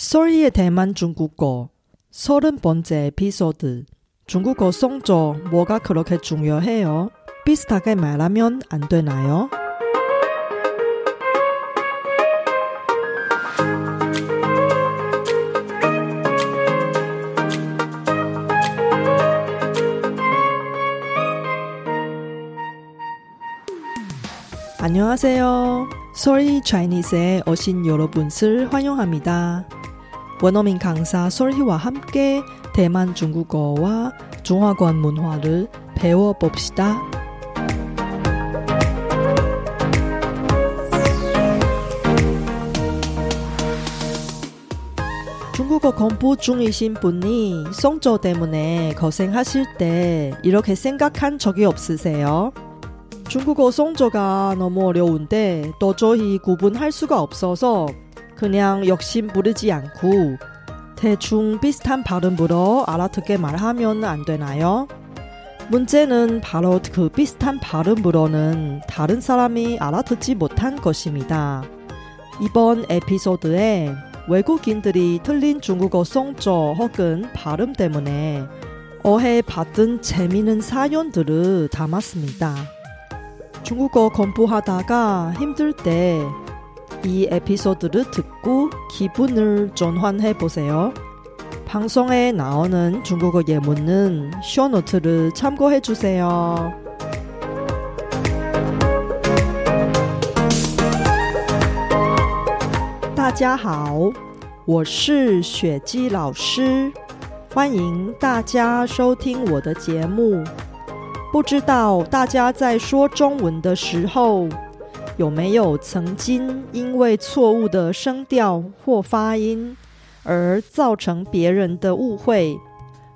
썰이의 대만 중국어 서른 번째 에피소드 중국어 송조 뭐가 그렇게 중요해요? 비슷하게 말하면 안 되나요? 안녕하세요. 솔희 차이니스에 오신 여러분을 환영합니다. 원어민 강사 솔희와 함께 대만 중국어와 중화권 문화를 배워봅시다. 중국어 공부 중이신 분이 성조 때문에 고생하실 때 이렇게 생각한 적이 없으세요? 중국어 송조가 너무 어려운데 도저히 구분할 수가 없어서 그냥 욕심 부르지 않고 대충 비슷한 발음으로 알아듣게 말하면 안 되나요? 문제는 바로 그 비슷한 발음으로는 다른 사람이 알아듣지 못한 것입니다. 이번 에피소드에 외국인들이 틀린 중국어 송조 혹은 발음 때문에 오해받은 재미있는 사연들을 담았습니다. 중국어 공부하다가 힘들 때 이 에피소드를 듣고 기분을 전환해 보세요. 방송에 나오는 중국어 예문은 쇼노트를 참고해 주세요. 大家好，我是雪姬老师，欢迎大家收听我的节目。不知道大家在说中文的时候， 有没有曾经因为错误的声调或发音而造成别人的误会，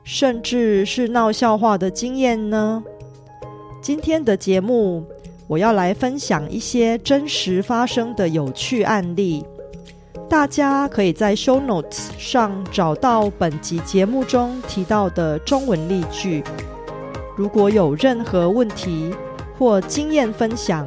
甚至是闹笑话的经验呢？今天的节目，我要来分享一些真实发生的有趣案例，大家可以在 Show Notes 上找到本集节目中提到的中文例句。如果有任何问题或经验分享，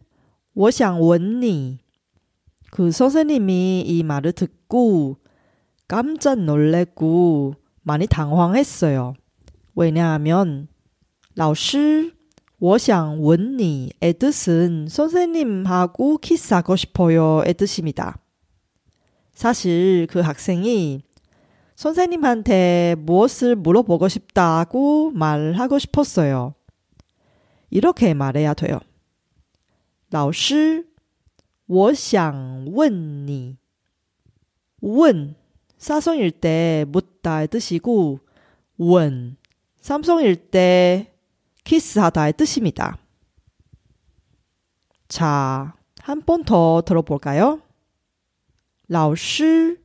我想吻你. 그 선생님이 이 말을 듣고 깜짝 놀래고 많이 당황했어요. 왜냐하면 老师,我想吻你의 뜻은 선생님하고 키스하고 싶어요 의 뜻입니다. 사실 그 학생이 선생님한테 무엇을 물어보고 싶다고 말하고 싶었어요. 이렇게 말해야 돼요. 老师,我想问你. 원, 사성일 때 묻다의 뜻이고 원, 삼성일 때 키스하다의 뜻입니다. 자, 한 번 더 들어볼까요? 老师,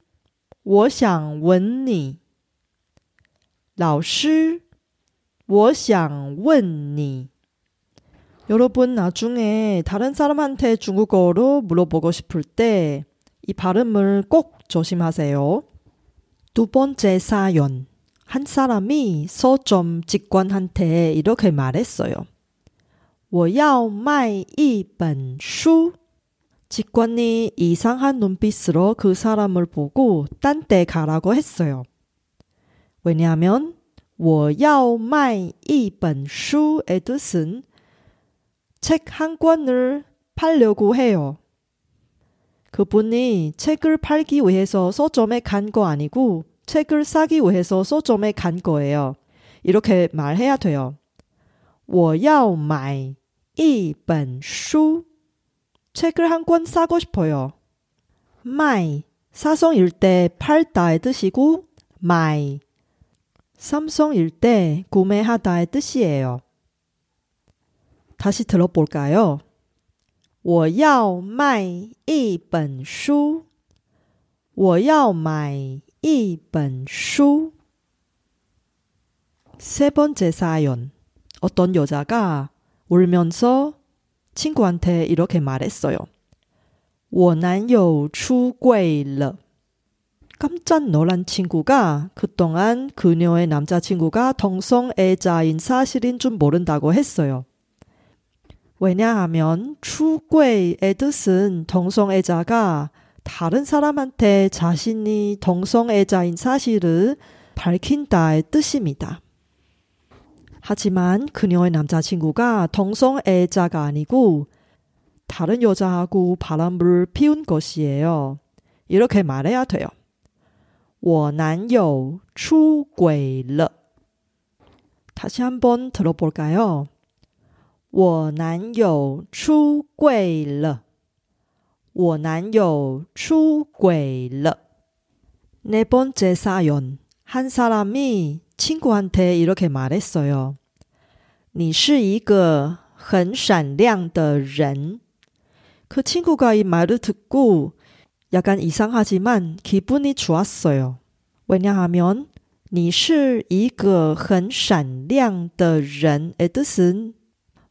我想吻你。老师,我想问你。 여러분 나중에 다른 사람한테 중국어로 물어보고 싶을 때 이 발음을 꼭 조심하세요. 두 번째 사연. 한 사람이 서점 직관한테 이렇게 말했어요. 我要卖一本书. 직관이 이상한 눈빛으로 그 사람을 보고 딴 데 가라고 했어요. 왜냐하면 我要卖一本书의 뜻은 책 한 권을 팔려고 해요. 그분이 책을 팔기 위해서 서점에 간 거 아니고 책을 사기 위해서 서점에 간 거예요. 이렇게 말해야 돼요. 我要买一本书. 책을 한 권 사고 싶어요. 마이 사성일 때 팔다의 뜻이고 마이 삼성일 때 구매하다의 뜻이에요. 다시 들어볼까요? 我要卖一本书.我要买 一本书。세번째사연어떤여자가울면서친구한테이렇게말했어요我男友出柜了。 깜짝 놀란 친구가 그동안 그녀의 남자친구가 동성애자인 사실인 줄 모른다고 했어요. 왜냐하면 추괴의 뜻은 동성애자가 다른 사람한테 자신이 동성애자인 사실을 밝힌다의 뜻입니다. 하지만 그녀의 남자친구가 동성애자가 아니고 다른 여자하고 바람을 피운 것이에요. 이렇게 말해야 돼요. 我男友出轨了. 다시 한번 들어볼까요? 我男友出轨了.我男友出轨了. 네 번째 사연. 한 사람이 친구한테 이렇게 말했어요. 你是一个很闪亮的人. 그 친구가 이 말을 듣고 약간 이상하지만 기분이 좋았어요. 왜냐하면 你是一个很闪亮的人의 뜻은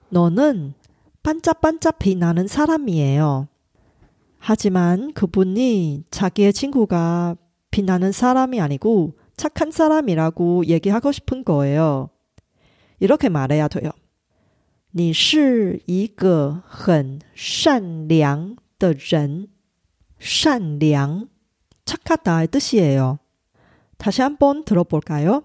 너는 반짝반짝 빛나는 사람이에요. 하지만 그분이 자기의 친구가 빛나는 사람이 아니고 착한 사람이라고 얘기하고 싶은 거예요. 이렇게 말해야 돼요. 你是一个很善良的人. 善良, 착하다의 뜻이에요. 다시 한번 들어볼까요?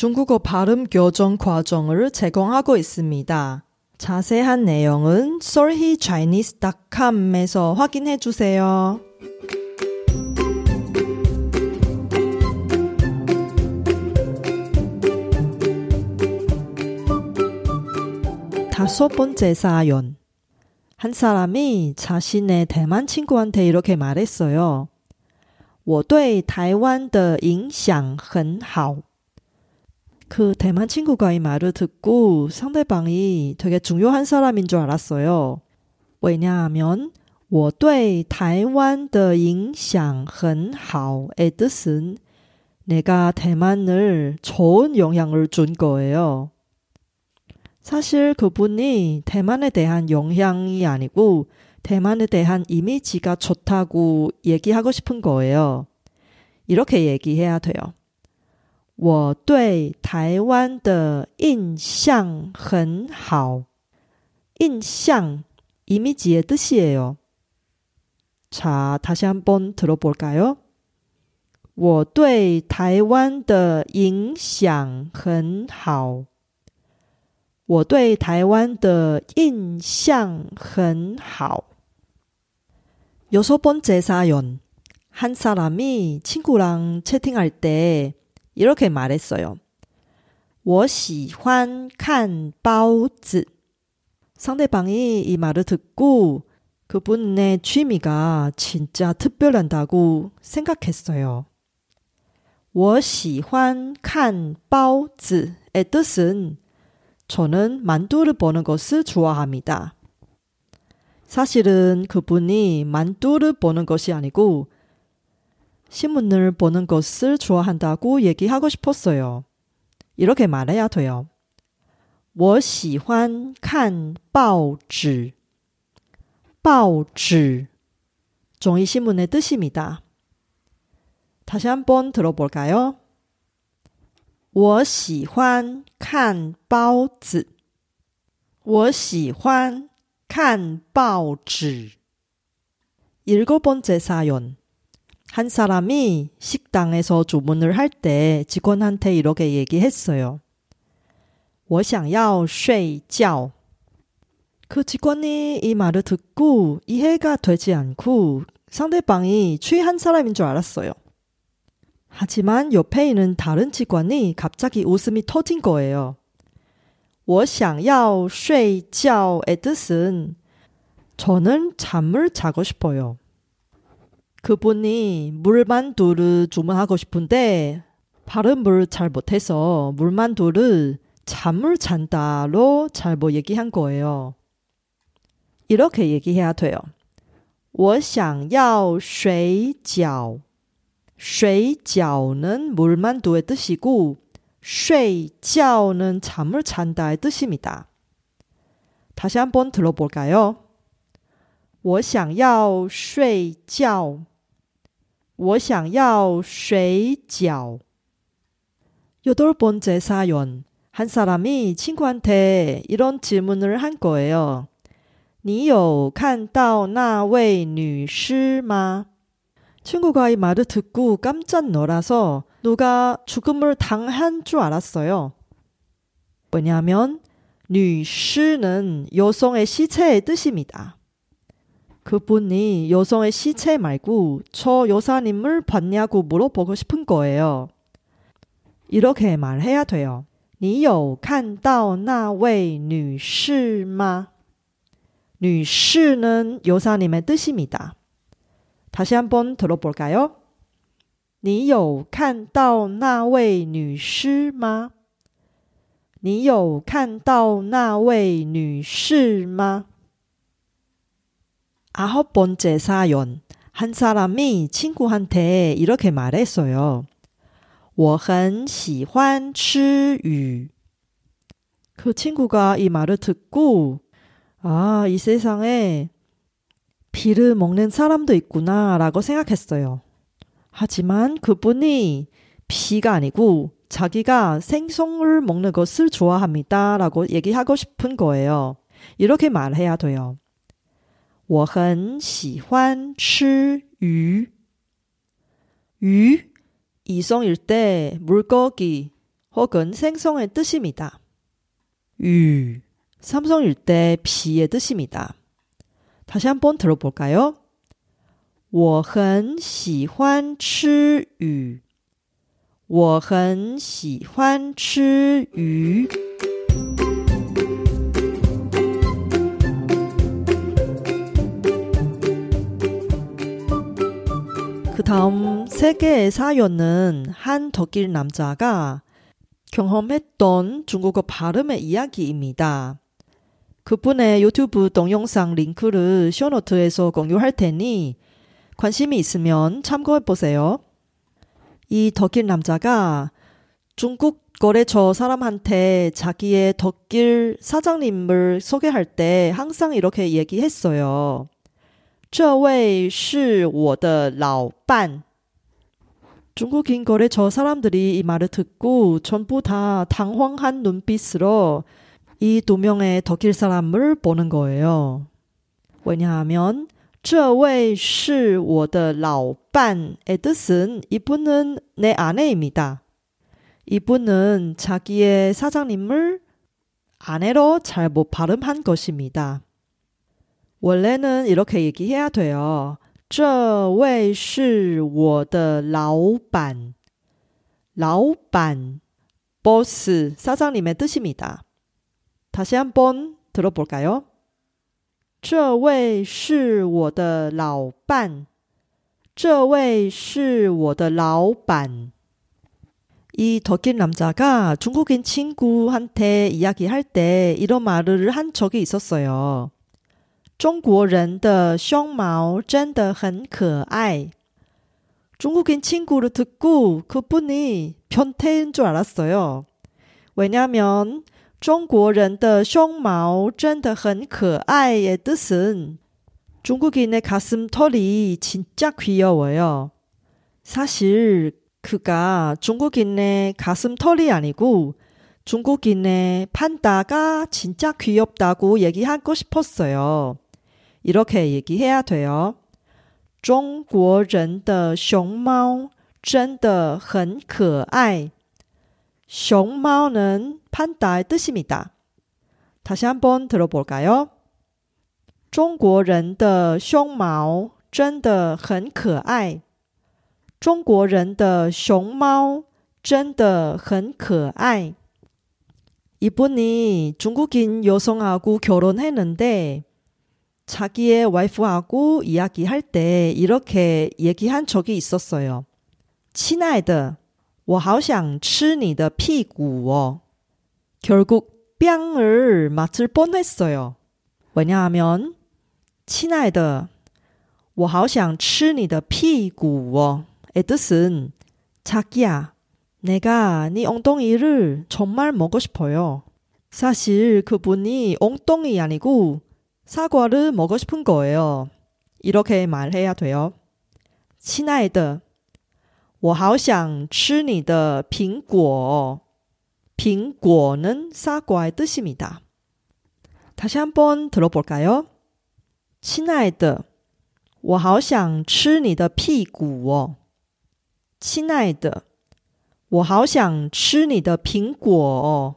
중국어 발음 교정 과정을 제공하고 있습니다. 자세한 내용은 solhechinese.com에서 확인해 주세요. 다섯 번째 사연. 한 사람이 자신의 대만 친구한테 이렇게 말했어요. 我对台湾的影响很好。 그 대만 친구가 이 말을 듣고 상대방이 되게 중요한 사람인 줄 알았어요. 왜냐하면 我对台湾的影响很好의 뜻은 내가 대만을 좋은 영향을 준 거예요. 사실 그분이 대만에 대한 영향이 아니고 대만에 대한 이미지가 좋다고 얘기하고 싶은 거예요. 이렇게 얘기해야 돼요. 我对台湾的印象很好. 이미지의 뜻이에요. 자, 다시 한번 들어볼까요? 我对台湾的影响很好。我对台湾的印象很好。 여섯 번째 사연. 한 사람이 친구랑 채팅할 때 이렇게 말했어요. 我喜欢看报纸. 상대방이 이 말을 듣고 그분의 취미가 진짜 특별한다고 생각했어요. 我喜欢看报纸의 뜻은 저는 만두를 보는 것을 좋아합니다. 사실은 그분이 만두를 보는 것이 아니고 신문을 보는 것을 좋아한다고 얘기하고 싶었어요. 이렇게 말해야 돼요. 我喜欢看报纸.报纸. 종이신문의 뜻입니다. 다시 한번 들어볼까요? 我喜欢看报纸.我喜欢看报纸. 일곱 번째 사연. 한 사람이 식당에서 주문을 할 때 직원한테 이렇게 얘기했어요. 我想要睡觉.그 직원이 이 말을 듣고 이해가 되지 않고 상대방이 취한 사람인 줄 알았어요. 하지만 옆에 있는 다른 직원이 갑자기 웃음이 터진 거예요. 我想要睡觉의 뜻은 저는 잠을 자고 싶어요. 그분이 물만두를 주문하고 싶은데 발음을 잘 못해서 물만두를 잠을 잔다로 잘못 얘기한 거예요. 이렇게 얘기해야 돼요. 我想要水饺. 水饺는 물만두의 뜻이고 睡觉는 잠을 잔다의 뜻입니다. 다시 한번 들어볼까요? 我想要睡觉. 我想要水饺. 여덟 번째 사연. 한 사람이 친구한테 이런 질문을 한 거예요. 你有看到那位女士吗? 친구가 이 말을 듣고 깜짝 놀라서 누가 죽음을 당한 줄 알았어요. 왜냐하면 女士는 여성의 시체의 뜻입니다. 그분이 여성의 시체 말고 저 여사님을 봤냐고 물어보고 싶은 거예요. 이렇게 말해야 돼요. 你有看到那位女士吗? 女士는 여사님의 뜻입니다. 다시 한번 들어볼까요? 你有看到那位女士吗?你有看到那位女士吗? 아홉 번째 사연. 한 사람이 친구한테 이렇게 말했어요. 我很喜欢吃鱼.그 친구가 이 말을 듣고 아, 이 세상에 비를 먹는 사람도 있구나 라고 생각했어요. 하지만 그분이 비가 아니고 자기가 생선을 먹는 것을 좋아합니다 라고 얘기하고 싶은 거예요. 이렇게 말해야 돼요. 我很喜欢吃鱼. 유 이성일 때 물고기 혹은 생선의 뜻입니다. 유 삼성일 때 비의 뜻입니다. 다시 한번 들어볼까요? 我很喜欢吃鱼.我很喜欢吃鱼. 그 다음 세 개의 사연은 한 독일 남자가 경험했던 중국어 발음의 이야기입니다. 그분의 유튜브 동영상 링크를 쇼노트에서 공유할 테니 관심이 있으면 참고해 보세요. 이 덕길 남자가 중국 거래처 사람한테 자기의 덕길 사장님을 소개할 때 항상 이렇게 얘기했어요. 这位是我的老伴. 중국인 거래처 사람들이 이 말을 듣고 전부 다 당황한 눈빛으로 이 두 명의 덕길 사람을 보는 거예요. 왜냐하면 这位是我的老伴의 뜻은 이분은 내 아내입니다. 이분은 자기의 사장님을 아내로 잘못 발음한 것입니다. 원래는 이렇게 얘기해야 돼요. 这位是我的老板.老板, 보스, 사장님의 뜻입니다. 다시 한번 들어볼까요? 这位是我的老伴.这位是我的老板. 이 덕길 남자가 중국인 친구한테 이야기할 때 이런 말을 한 적이 있었어요. 中国人的胸毛真的很可爱. 중국인 친구를 듣고 그분이 변태인 줄 알았어요. 왜냐면 中国人的胸毛真的很可爱의 뜻은 중국인의 가슴 털이 진짜 귀여워요. 사실 그가 중국인의 가슴 털이 아니고 중국인의 판다가 진짜 귀엽다고 얘기하고 싶었어요. 이렇게 얘기해야 돼요. 中国人的熊猫真的很可爱. 熊猫는 판다의 뜻입니다. 다시 한번 들어볼까요? 中国人的胸毛真的很可爱. 中国人的熊猫真的很可爱。이분이중국인여성하고결혼했는데 자기의와이프하고이야기할때이렇게얘기한적이있었어요亲爱的，我好想吃你的屁股哦。결국병을맞을뻔했어요왜냐하면亲爱的，我好想吃你的屁股哦。의뜻은자기야내가네엉덩이를정말먹고싶어요사실그분이엉덩이아니고 사과를먹고싶은거예요이렇게말해야돼요亲爱的，我好想吃你的苹果。苹果는사과의뜻입니다다시한번들어볼까요亲爱的，我好想吃你的屁股哦。亲爱的，我好想吃你的苹果哦。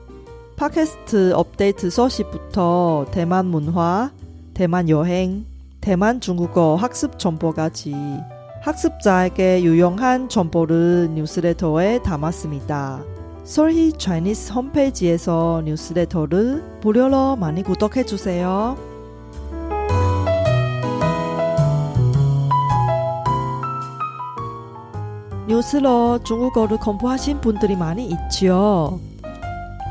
팟캐스트 업데이트 소식부터 대만 문화, 대만 여행, 대만 중국어 학습 정보까지 학습자에게 유용한 정보를 뉴스레터에 담았습니다. 솔희 차이니스 홈페이지에서 뉴스레터를 무료로 많이 구독해 주세요. 뉴스로 중국어를 공부하신 분들이 많이 있지요.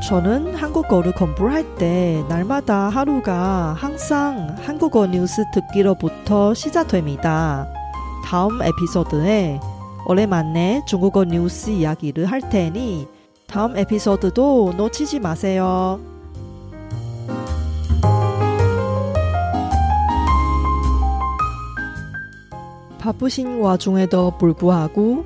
저는 한국어를 공부를 할때 날마다 하루가 항상 한국어 뉴스 듣기로부터 시작됩니다. 다음 에피소드에 오랜만에 중국어 뉴스 이야기를 할 테니 다음 에피소드도 놓치지 마세요. 바쁘신 와중에도 불구하고